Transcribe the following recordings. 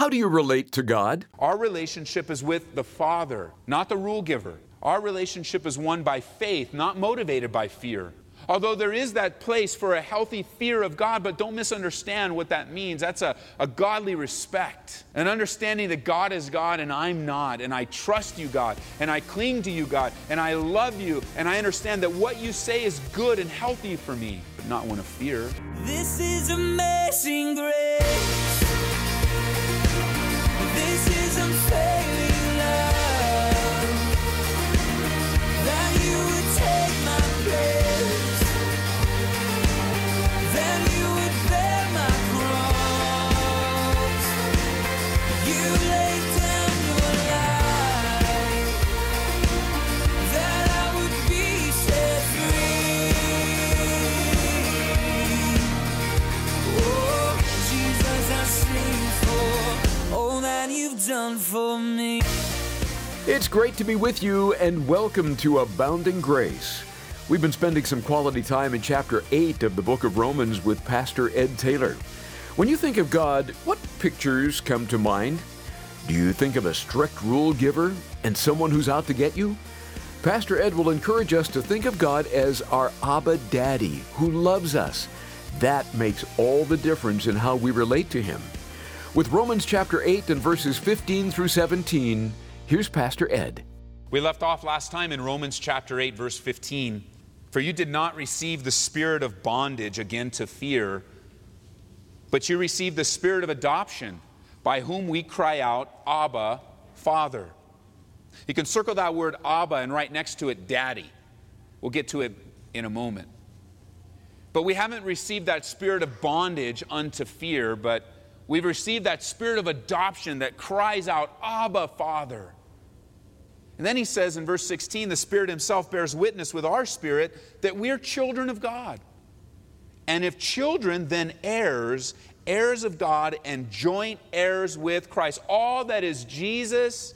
How do you relate to God? Our relationship is with the Father, not the rule giver. Our relationship is one by faith, not motivated by fear. Although there is that place for a healthy fear of God, but don't misunderstand what that means. That's a, a godly respect, an understanding that God is God and I'm not, and I trust you, God, and I cling to you, God, and I love you, and I understand that what you say is good and healthy for me, but not one of fear. This is amazing grace. It's great to be with you and welcome to Abounding Grace. We've been spending some quality time in chapter 8 of the book of Romans with Pastor Ed Taylor. When you think of God, what pictures come to mind? Do you think of a strict rule giver and someone who's out to get you? Pastor Ed will encourage us to think of God as our Abba Daddy who loves us. That makes all the difference in how we relate to Him. With Romans chapter 8 and verses 15 through 17, here's Pastor Ed. We left off last time in Romans chapter 8, verse 15. For you did not receive the spirit of bondage again to fear, but you received the spirit of adoption, by whom we cry out, Abba, Father. You can circle that word Abba and right next to it, Daddy. We'll get to it in a moment. But we haven't received that spirit of bondage unto fear, but we've received that spirit of adoption that cries out, Abba, Father. And then he says in verse 16, the Spirit Himself bears witness with our spirit that we are children of God. And if children, then heirs, heirs of God, and joint heirs with Christ. All that is Jesus,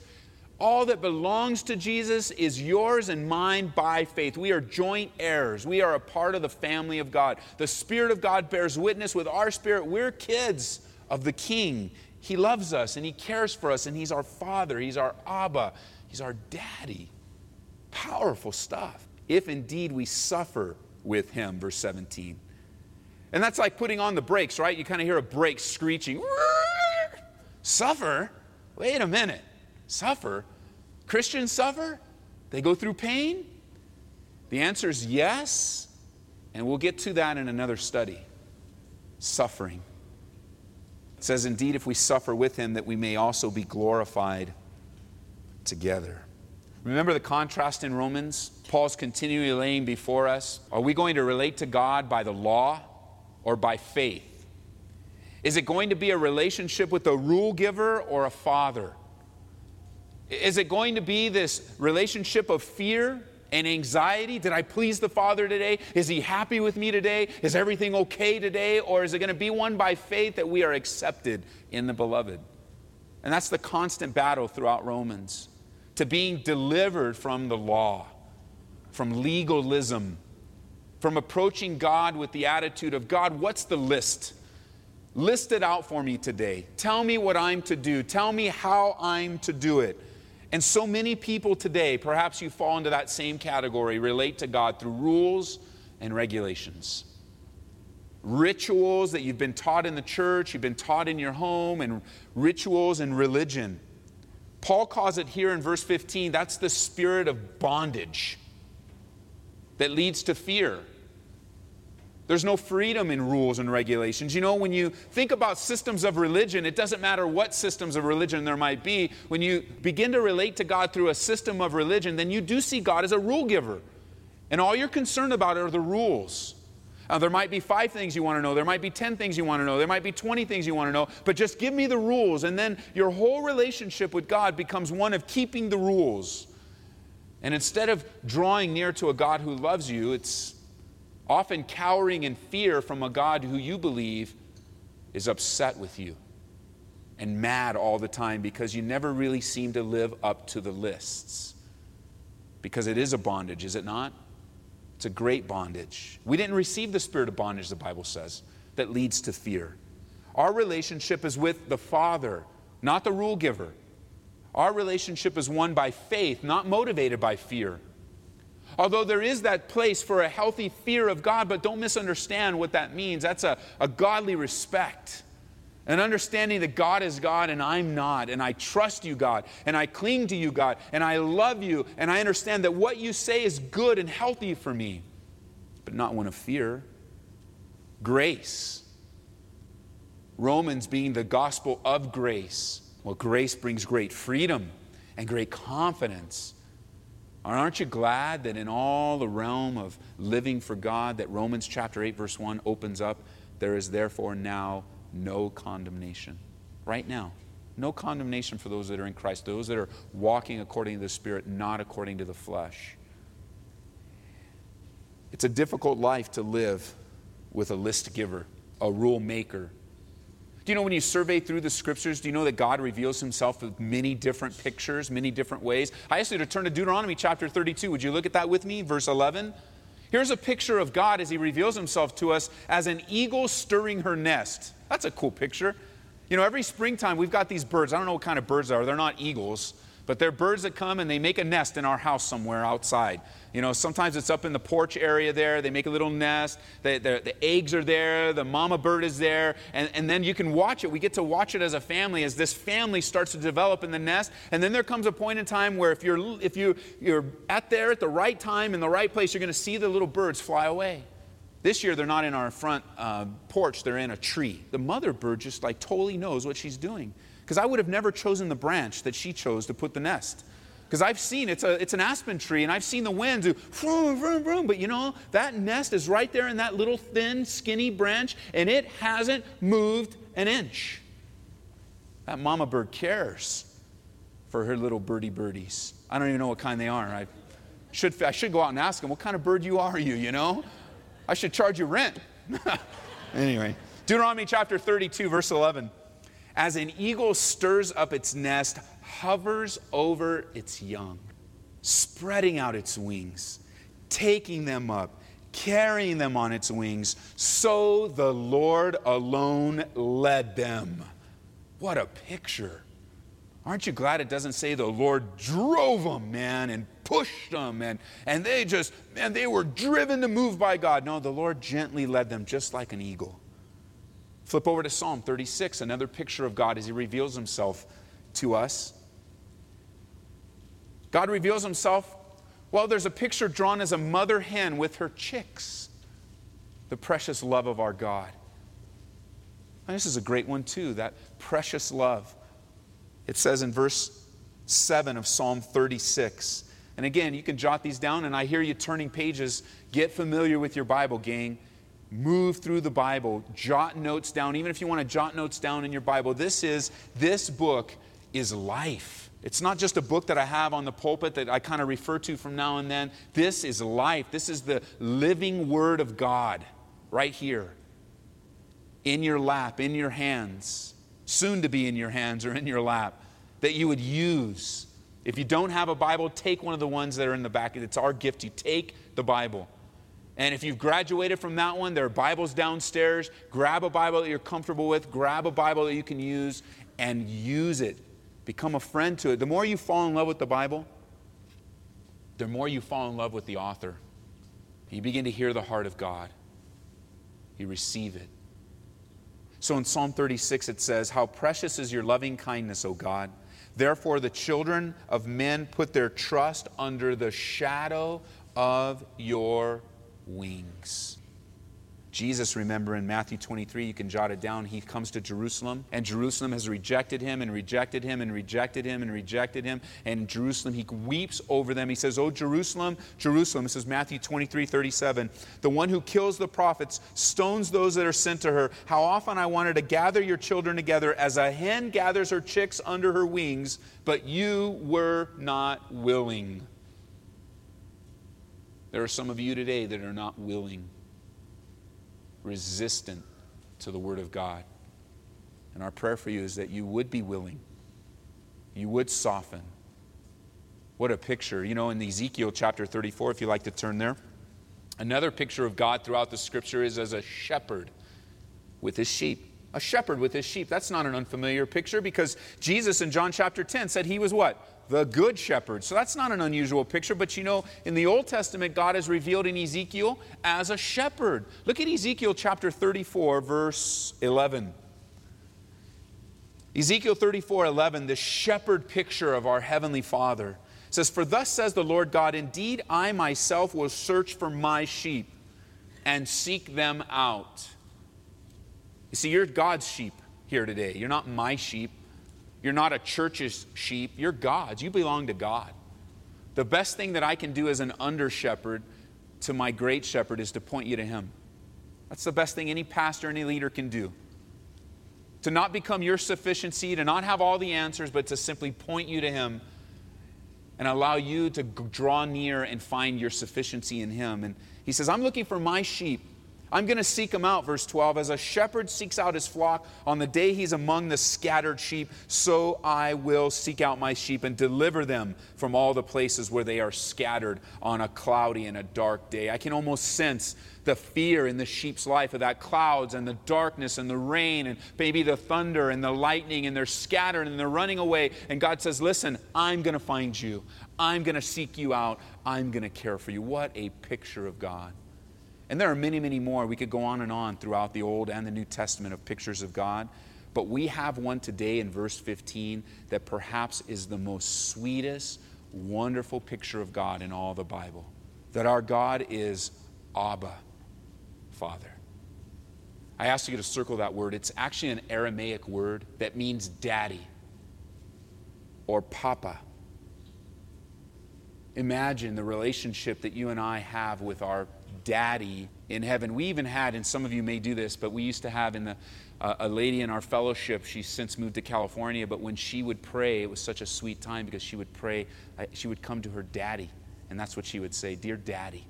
all that belongs to Jesus is yours and mine by faith. We are joint heirs. We are a part of the family of God. The Spirit of God bears witness with our spirit. We're kids of the King. He loves us and He cares for us, and He's our Father. He's our Abba. He's our Daddy. Powerful stuff. If indeed we suffer with Him, verse 17. And that's like putting on the brakes, right? You kind of hear a brake screeching. Suffer? Wait a minute. Suffer? Christians suffer? They go through pain? The answer is yes, and we'll get to that in another study. Suffering. It says, Indeed, if we suffer with him, that we may also be glorified together. Remember the contrast in Romans? Paul's continually laying before us. Are we going to relate to God by the law or by faith? Is it going to be a relationship with a rule giver or a father? Is it going to be this relationship of fear and anxiety? Did I please the Father today? Is He happy with me today? Is everything okay today? Or is it going to be one by faith that we are accepted in the beloved? And that's the constant battle throughout Romans to being delivered from the law, from legalism, from approaching God with the attitude of God, what's the list? List it out for me today. Tell me what I'm to do. Tell me how I'm to do it. And so many people today, perhaps you fall into that same category, relate to God through rules and regulations. Rituals that you've been taught in the church, you've been taught in your home, and rituals and religion. Paul calls it here in verse 15 that's the spirit of bondage that leads to fear. There's no freedom in rules and regulations. You know, when you think about systems of religion, it doesn't matter what systems of religion there might be. When you begin to relate to God through a system of religion, then you do see God as a rule giver. And all you're concerned about are the rules. Now, there might be five things you want to know. There might be 10 things you want to know. There might be 20 things you want to know. But just give me the rules. And then your whole relationship with God becomes one of keeping the rules. And instead of drawing near to a God who loves you, it's often cowering in fear from a God who you believe is upset with you and mad all the time because you never really seem to live up to the lists. Because it is a bondage, is it not? It's a great bondage. We didn't receive the spirit of bondage, the Bible says, that leads to fear. Our relationship is with the Father, not the rule giver. Our relationship is one by faith, not motivated by fear. Although there is that place for a healthy fear of God, but don't misunderstand what that means. That's a, a godly respect. An understanding that God is God and I'm not, and I trust you, God, and I cling to you, God, and I love you, and I understand that what you say is good and healthy for me, but not one of fear. Grace. Romans being the gospel of grace. Well, grace brings great freedom and great confidence. Aren't you glad that in all the realm of living for God, that Romans chapter 8, verse 1 opens up, there is therefore now no condemnation. Right now. No condemnation for those that are in Christ, those that are walking according to the Spirit, not according to the flesh. It's a difficult life to live with a list giver, a rule maker. Do you know when you survey through the scriptures, do you know that God reveals himself with many different pictures, many different ways? I ask you to turn to Deuteronomy chapter 32. Would you look at that with me? Verse 11. Here's a picture of God as he reveals himself to us as an eagle stirring her nest. That's a cool picture. You know, every springtime we've got these birds. I don't know what kind of birds they are. They're not eagles, but they're birds that come and they make a nest in our house somewhere outside. You know, sometimes it's up in the porch area there. They make a little nest. They, the eggs are there. The mama bird is there. And, and then you can watch it. We get to watch it as a family as this family starts to develop in the nest. And then there comes a point in time where if you're, if you, you're at there at the right time in the right place, you're going to see the little birds fly away. This year, they're not in our front uh, porch, they're in a tree. The mother bird just like totally knows what she's doing. Because I would have never chosen the branch that she chose to put the nest. Because I've seen it's, a, it's an aspen tree and I've seen the winds do vroom, vroom, vroom. But you know, that nest is right there in that little thin, skinny branch and it hasn't moved an inch. That mama bird cares for her little birdie birdies. I don't even know what kind they are. I should, I should go out and ask them, what kind of bird you are you, you know? I should charge you rent. anyway, Deuteronomy chapter 32, verse 11. As an eagle stirs up its nest, hovers over its young, spreading out its wings, taking them up, carrying them on its wings, so the Lord alone led them. What a picture. Aren't you glad it doesn't say the Lord drove them, man, and pushed them, and, and they just, man, they were driven to move by God. No, the Lord gently led them just like an eagle. Flip over to Psalm 36, another picture of God as He reveals Himself to us. God reveals Himself, well, there's a picture drawn as a mother hen with her chicks, the precious love of our God. And this is a great one, too, that precious love. It says in verse 7 of Psalm 36. And again, you can jot these down, and I hear you turning pages. Get familiar with your Bible, gang. Move through the Bible, jot notes down, even if you want to jot notes down in your Bible. This is, this book is life. It's not just a book that I have on the pulpit that I kind of refer to from now and then. This is life. This is the living Word of God right here in your lap, in your hands soon to be in your hands or in your lap, that you would use. If you don't have a Bible, take one of the ones that are in the back. It's our gift. You take the Bible. And if you've graduated from that one, there are Bibles downstairs. Grab a Bible that you're comfortable with, grab a Bible that you can use, and use it. Become a friend to it. The more you fall in love with the Bible, the more you fall in love with the author. You begin to hear the heart of God, you receive it. So in Psalm 36, it says, How precious is your loving kindness, O God. Therefore, the children of men put their trust under the shadow of your wings. Jesus, remember in Matthew 23, you can jot it down, he comes to Jerusalem, and Jerusalem has rejected him and rejected him and rejected him and rejected him. And Jerusalem, he weeps over them. He says, Oh, Jerusalem, Jerusalem, this is Matthew 23, 37, the one who kills the prophets, stones those that are sent to her. How often I wanted to gather your children together as a hen gathers her chicks under her wings, but you were not willing. There are some of you today that are not willing resistant to the Word of God. And our prayer for you is that you would be willing, you would soften. What a picture. You know, in Ezekiel chapter 34, if you like to turn there, another picture of God throughout the scripture is as a shepherd with his sheep, A shepherd with his sheep. That's not an unfamiliar picture because Jesus in John chapter 10 said he was what? The good shepherd. So that's not an unusual picture, but you know, in the Old Testament, God is revealed in Ezekiel as a shepherd. Look at Ezekiel chapter 34, verse 11. Ezekiel 34 11, the shepherd picture of our heavenly Father says, For thus says the Lord God, indeed I myself will search for my sheep and seek them out. You see, you're God's sheep here today. You're not my sheep. You're not a church's sheep. You're God's. You belong to God. The best thing that I can do as an under shepherd to my great shepherd is to point you to Him. That's the best thing any pastor, any leader can do to not become your sufficiency, to not have all the answers, but to simply point you to Him and allow you to draw near and find your sufficiency in Him. And He says, I'm looking for my sheep. I'm going to seek them out, verse 12. As a shepherd seeks out his flock on the day he's among the scattered sheep, so I will seek out my sheep and deliver them from all the places where they are scattered on a cloudy and a dark day. I can almost sense the fear in the sheep's life of that clouds and the darkness and the rain and maybe the thunder and the lightning, and they're scattered and they're running away. And God says, Listen, I'm going to find you. I'm going to seek you out. I'm going to care for you. What a picture of God. And there are many, many more. We could go on and on throughout the Old and the New Testament of pictures of God. But we have one today in verse 15 that perhaps is the most sweetest, wonderful picture of God in all the Bible. That our God is Abba, Father. I asked you to circle that word. It's actually an Aramaic word that means daddy or papa. Imagine the relationship that you and I have with our daddy in heaven. We even had, and some of you may do this, but we used to have in the uh, a lady in our fellowship. She's since moved to California, but when she would pray, it was such a sweet time because she would pray. Uh, she would come to her daddy, and that's what she would say, "Dear Daddy."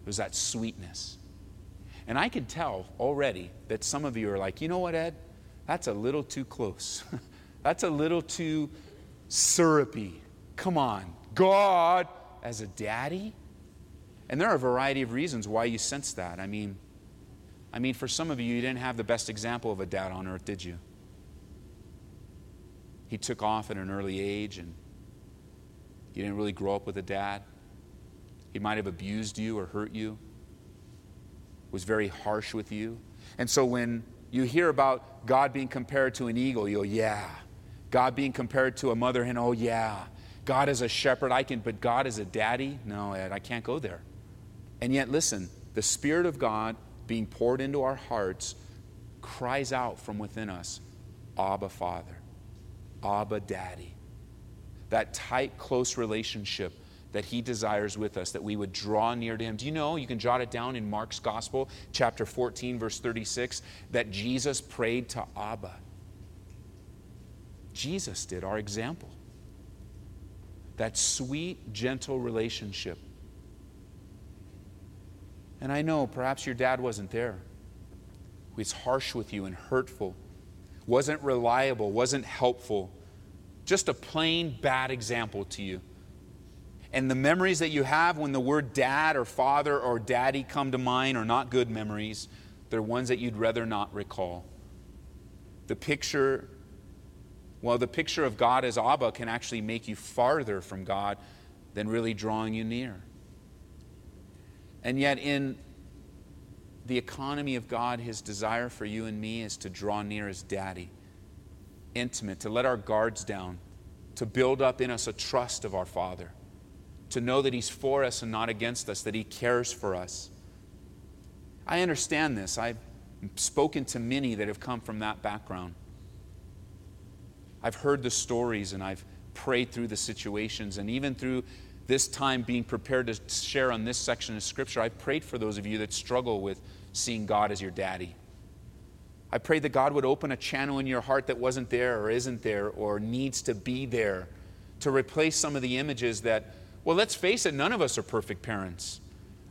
It was that sweetness, and I could tell already that some of you are like, you know what, Ed? That's a little too close. that's a little too syrupy. Come on, God as a daddy. And there are a variety of reasons why you sense that. I mean, I mean, for some of you, you didn't have the best example of a dad on earth, did you? He took off at an early age, and you didn't really grow up with a dad. He might have abused you or hurt you, was very harsh with you. And so when you hear about God being compared to an eagle, you go, yeah. God being compared to a mother hen, oh, yeah. God as a shepherd, I can, but God as a daddy, no, Ed, I can't go there. And yet, listen, the Spirit of God being poured into our hearts cries out from within us, Abba, Father, Abba, Daddy. That tight, close relationship that He desires with us, that we would draw near to Him. Do you know, you can jot it down in Mark's Gospel, chapter 14, verse 36, that Jesus prayed to Abba. Jesus did, our example. That sweet, gentle relationship and I know perhaps your dad wasn't there. He was harsh with you and hurtful, wasn't reliable, wasn't helpful, just a plain bad example to you. And the memories that you have when the word dad or father or daddy come to mind are not good memories. They're ones that you'd rather not recall. The picture, well, the picture of God as Abba can actually make you farther from God than really drawing you near. And yet, in the economy of God, His desire for you and me is to draw near as daddy, intimate, to let our guards down, to build up in us a trust of our Father, to know that He's for us and not against us, that He cares for us. I understand this. I've spoken to many that have come from that background. I've heard the stories and I've prayed through the situations, and even through this time being prepared to share on this section of Scripture, I prayed for those of you that struggle with seeing God as your daddy. I prayed that God would open a channel in your heart that wasn't there or isn't there or needs to be there to replace some of the images that, well, let's face it, none of us are perfect parents.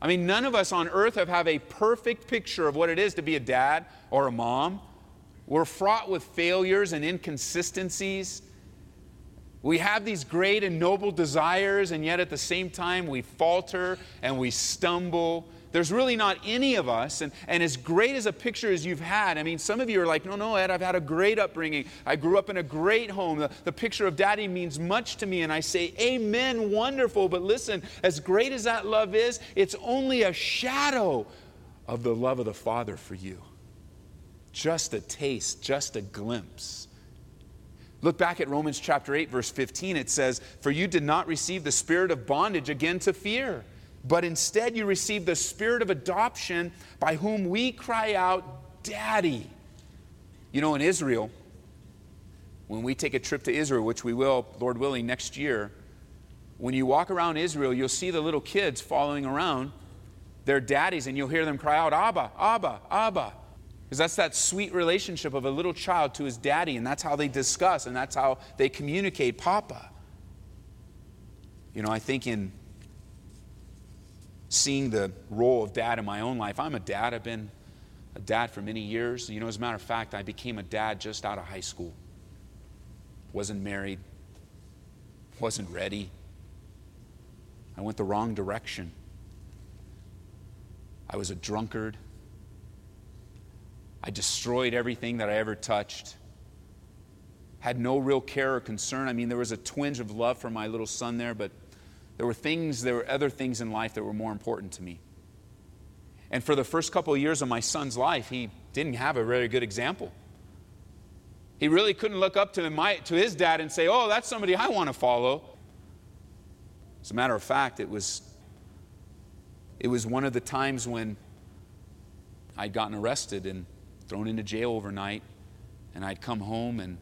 I mean, none of us on earth have, have a perfect picture of what it is to be a dad or a mom. We're fraught with failures and inconsistencies. We have these great and noble desires, and yet at the same time we falter and we stumble. there's really not any of us. And, and as great as a picture as you've had, I mean, some of you are like, no, no, Ed, I've had a great upbringing. I grew up in a great home. The, the picture of daddy means much to me. And I say, Amen, wonderful. But listen, as great as that love is, it's only a shadow of the love of the Father for you. Just a taste, just a glimpse. Look back at Romans chapter 8, verse 15. It says, For you did not receive the spirit of bondage again to fear but instead you received the spirit of adoption by whom we cry out, Daddy. You know, in Israel, when we take a trip to Israel, which we will, Lord willing, next year, when you walk around Israel, you'll see the little kids following around their daddies, and you'll hear them cry out, Abba, Abba, Abba. Because that's that sweet relationship of a little child to his daddy, and that's how they discuss, and that's how they communicate, Papa. You know, I think in seeing the role of dad in my own life. I'm a dad. I've been a dad for many years. You know, as a matter of fact, I became a dad just out of high school. Wasn't married, wasn't ready. I went the wrong direction. I was a drunkard. I destroyed everything that I ever touched. Had no real care or concern. I mean, there was a twinge of love for my little son there, but there were things, there were other things in life that were more important to me. And for the first couple of years of my son's life, he didn't have a very good example. He really couldn't look up to, my, to his dad and say, Oh, that's somebody I want to follow. As a matter of fact, it was, it was one of the times when I'd gotten arrested and thrown into jail overnight, and I'd come home and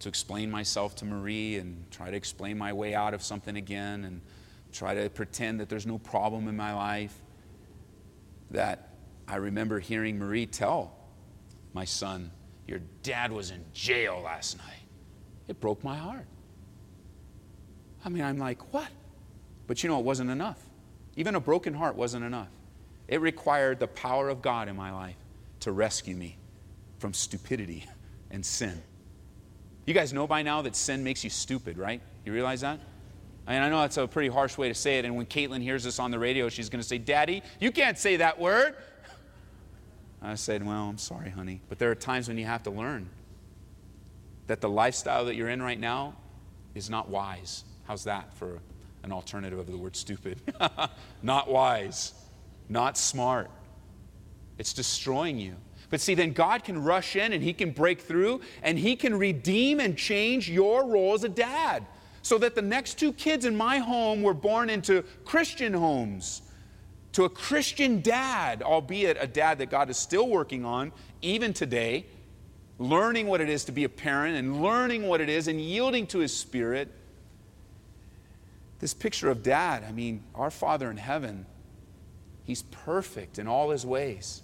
to explain myself to Marie and try to explain my way out of something again and try to pretend that there's no problem in my life. That I remember hearing Marie tell my son, Your dad was in jail last night. It broke my heart. I mean, I'm like, What? But you know, it wasn't enough. Even a broken heart wasn't enough. It required the power of God in my life to rescue me from stupidity and sin. You guys know by now that sin makes you stupid, right? You realize that? I mean, I know that's a pretty harsh way to say it, and when Caitlin hears this on the radio, she's going to say, Daddy, you can't say that word. I said, Well, I'm sorry, honey. But there are times when you have to learn that the lifestyle that you're in right now is not wise. How's that for an alternative of the word stupid? not wise, not smart. It's destroying you. But see, then God can rush in and He can break through and He can redeem and change your role as a dad. So that the next two kids in my home were born into Christian homes, to a Christian dad, albeit a dad that God is still working on, even today, learning what it is to be a parent and learning what it is and yielding to His Spirit. This picture of dad, I mean, our Father in heaven, He's perfect in all His ways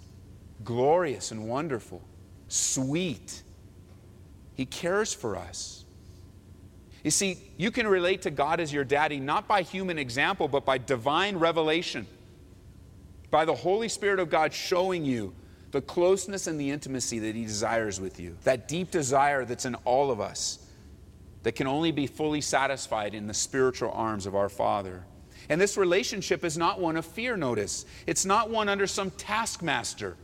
glorious and wonderful, sweet. He cares for us. You see, you can relate to God as your daddy not by human example, but by divine revelation, by the Holy Spirit of God showing you the closeness and the intimacy that He desires with you. That deep desire that's in all of us that can only be fully satisfied in the spiritual arms of our Father. And this relationship is not one of fear, notice. It's not one under some taskmaster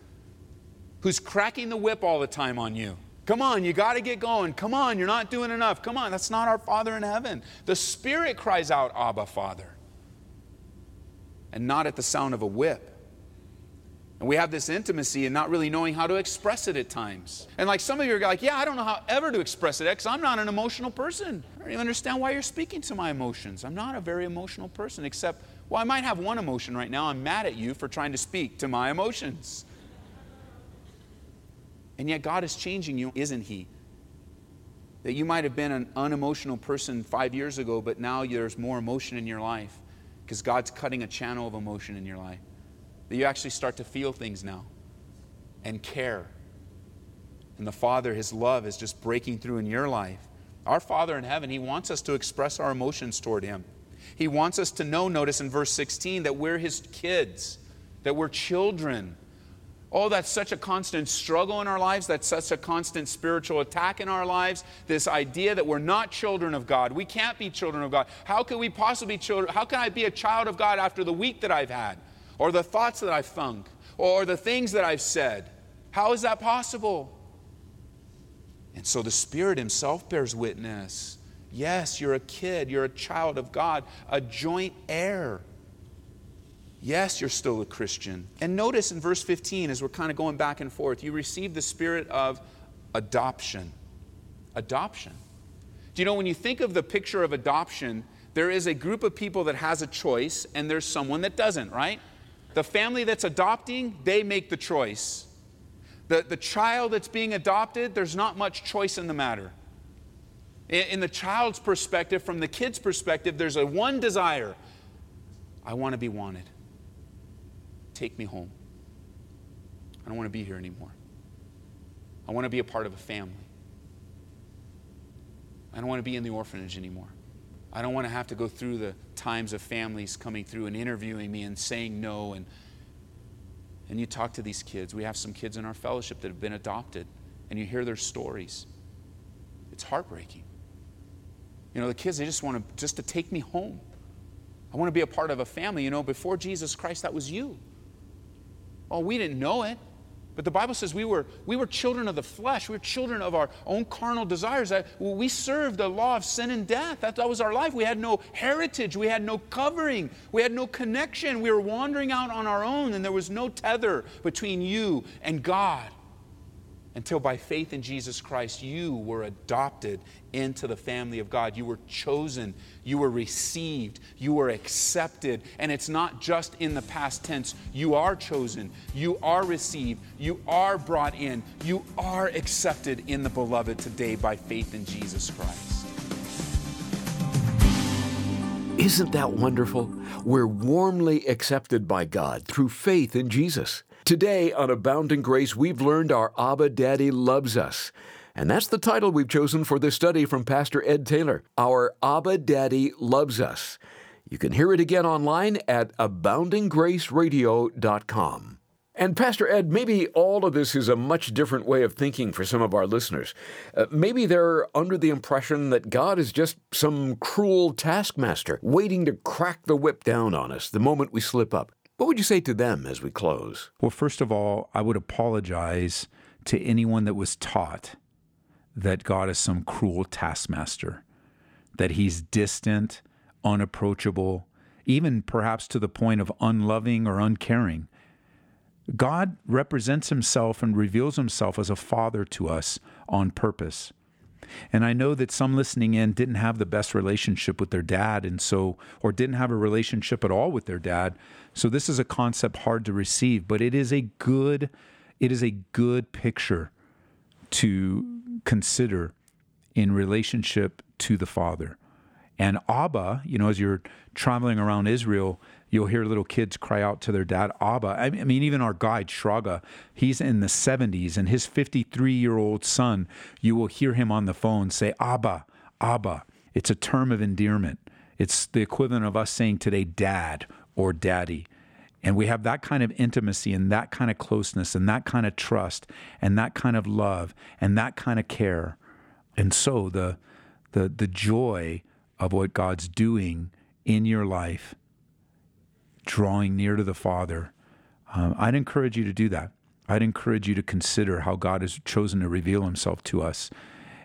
who's cracking the whip all the time on you. Come on, you got to get going. Come on, you're not doing enough. Come on, that's not our Father in heaven. The Spirit cries out, Abba, Father, and not at the sound of a whip. And we have this intimacy and not really knowing how to express it at times. And like some of you are like, yeah, I don't know how ever to express it because I'm not an emotional person. I don't even understand why you're speaking to my emotions. I'm not a very emotional person, except, well, I might have one emotion right now. I'm mad at you for trying to speak to my emotions. And yet, God is changing you, isn't He? That you might have been an unemotional person five years ago, but now there's more emotion in your life because God's cutting a channel of emotion in your life. That you actually start to feel things now and care. And the Father, His love is just breaking through in your life. Our Father in heaven, He wants us to express our emotions toward Him. He wants us to know, notice in verse 16, that we're His kids, that we're children Oh, that's such a constant struggle in our lives. That's such a constant spiritual attack in our lives. This idea that we're not children of God. We can't be children of God. How can we possibly children? How can I be a child of God after the week that I've had? or the thoughts that I've thunk, or the things that I've said. How is that possible? And so the Spirit Himself bears witness. Yes, you're a kid, you're a child of God, a joint heir. Yes, you're still a Christian. And notice in verse 15, as we're kind of going back and forth, you receive the spirit of adoption. Adoption. Do you know when you think of the picture of adoption, there is a group of people that has a choice and there's someone that doesn't, right? The family that's adopting, they make the choice. The, the child that's being adopted, there's not much choice in the matter. In, in the child's perspective, from the kid's perspective, there's a one desire I want to be wanted. Take me home. I don't want to be here anymore. I want to be a part of a family. I don't want to be in the orphanage anymore. I don't want to have to go through the times of families coming through and interviewing me and saying no. And, and you talk to these kids. We have some kids in our fellowship that have been adopted, and you hear their stories. It's heartbreaking. You know, the kids, they just want to just to take me home. I want to be a part of a family. You know, before Jesus Christ, that was you. Oh, we didn't know it. But the Bible says we were, we were children of the flesh. We were children of our own carnal desires. We served the law of sin and death. That, that was our life. We had no heritage. We had no covering. We had no connection. We were wandering out on our own, and there was no tether between you and God until by faith in Jesus Christ you were adopted into the family of God. You were chosen, you were received, you were accepted. And it's not just in the past tense. You are chosen, you are received, you are brought in, you are accepted in the beloved today by faith in Jesus Christ. Isn't that wonderful? We're warmly accepted by God through faith in Jesus. Today on Abounding Grace, we've learned our Abba Daddy loves us. And that's the title we've chosen for this study from Pastor Ed Taylor Our Abba Daddy Loves Us. You can hear it again online at aboundinggraceradio.com. And Pastor Ed, maybe all of this is a much different way of thinking for some of our listeners. Uh, maybe they're under the impression that God is just some cruel taskmaster waiting to crack the whip down on us the moment we slip up. What would you say to them as we close? Well, first of all, I would apologize to anyone that was taught that God is some cruel taskmaster, that he's distant, unapproachable, even perhaps to the point of unloving or uncaring. God represents himself and reveals himself as a father to us on purpose. And I know that some listening in didn't have the best relationship with their dad, and so, or didn't have a relationship at all with their dad. So this is a concept hard to receive, but it is a good, it is a good picture to consider in relationship to the Father. And Abba, you know, as you're traveling around Israel, you'll hear little kids cry out to their dad, Abba. I mean, even our guide, Shraga, he's in the 70s, and his 53 year old son, you will hear him on the phone say, Abba, Abba. It's a term of endearment. It's the equivalent of us saying today, dad or daddy. And we have that kind of intimacy and that kind of closeness and that kind of trust and that kind of love and that kind of care. And so the the the joy of what God's doing in your life, drawing near to the Father, um, I'd encourage you to do that. I'd encourage you to consider how God has chosen to reveal Himself to us.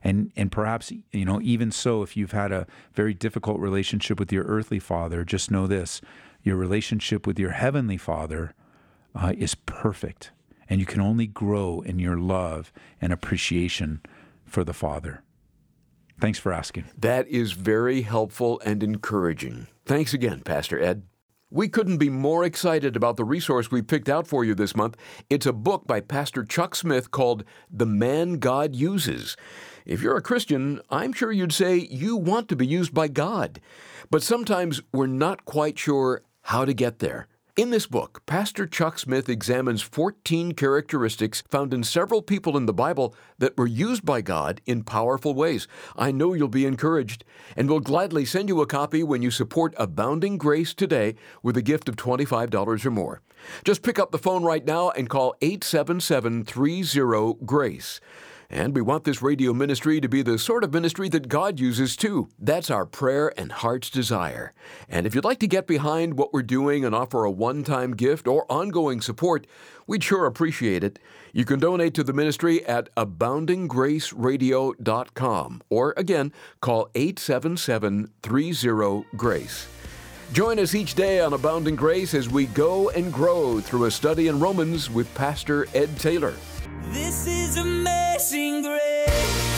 And, and perhaps, you know, even so, if you've had a very difficult relationship with your earthly father, just know this your relationship with your heavenly father uh, is perfect. And you can only grow in your love and appreciation for the Father. Thanks for asking. That is very helpful and encouraging. Thanks again, Pastor Ed. We couldn't be more excited about the resource we picked out for you this month. It's a book by Pastor Chuck Smith called The Man God Uses. If you're a Christian, I'm sure you'd say you want to be used by God. But sometimes we're not quite sure how to get there. In this book, Pastor Chuck Smith examines 14 characteristics found in several people in the Bible that were used by God in powerful ways. I know you'll be encouraged, and we'll gladly send you a copy when you support Abounding Grace today with a gift of $25 or more. Just pick up the phone right now and call 877 30 GRACE. And we want this radio ministry to be the sort of ministry that God uses too. That's our prayer and heart's desire. And if you'd like to get behind what we're doing and offer a one time gift or ongoing support, we'd sure appreciate it. You can donate to the ministry at aboundinggraceradio.com or again, call 877 30 Grace. Join us each day on Abounding Grace as we go and grow through a study in Romans with Pastor Ed Taylor. This is amazing grace.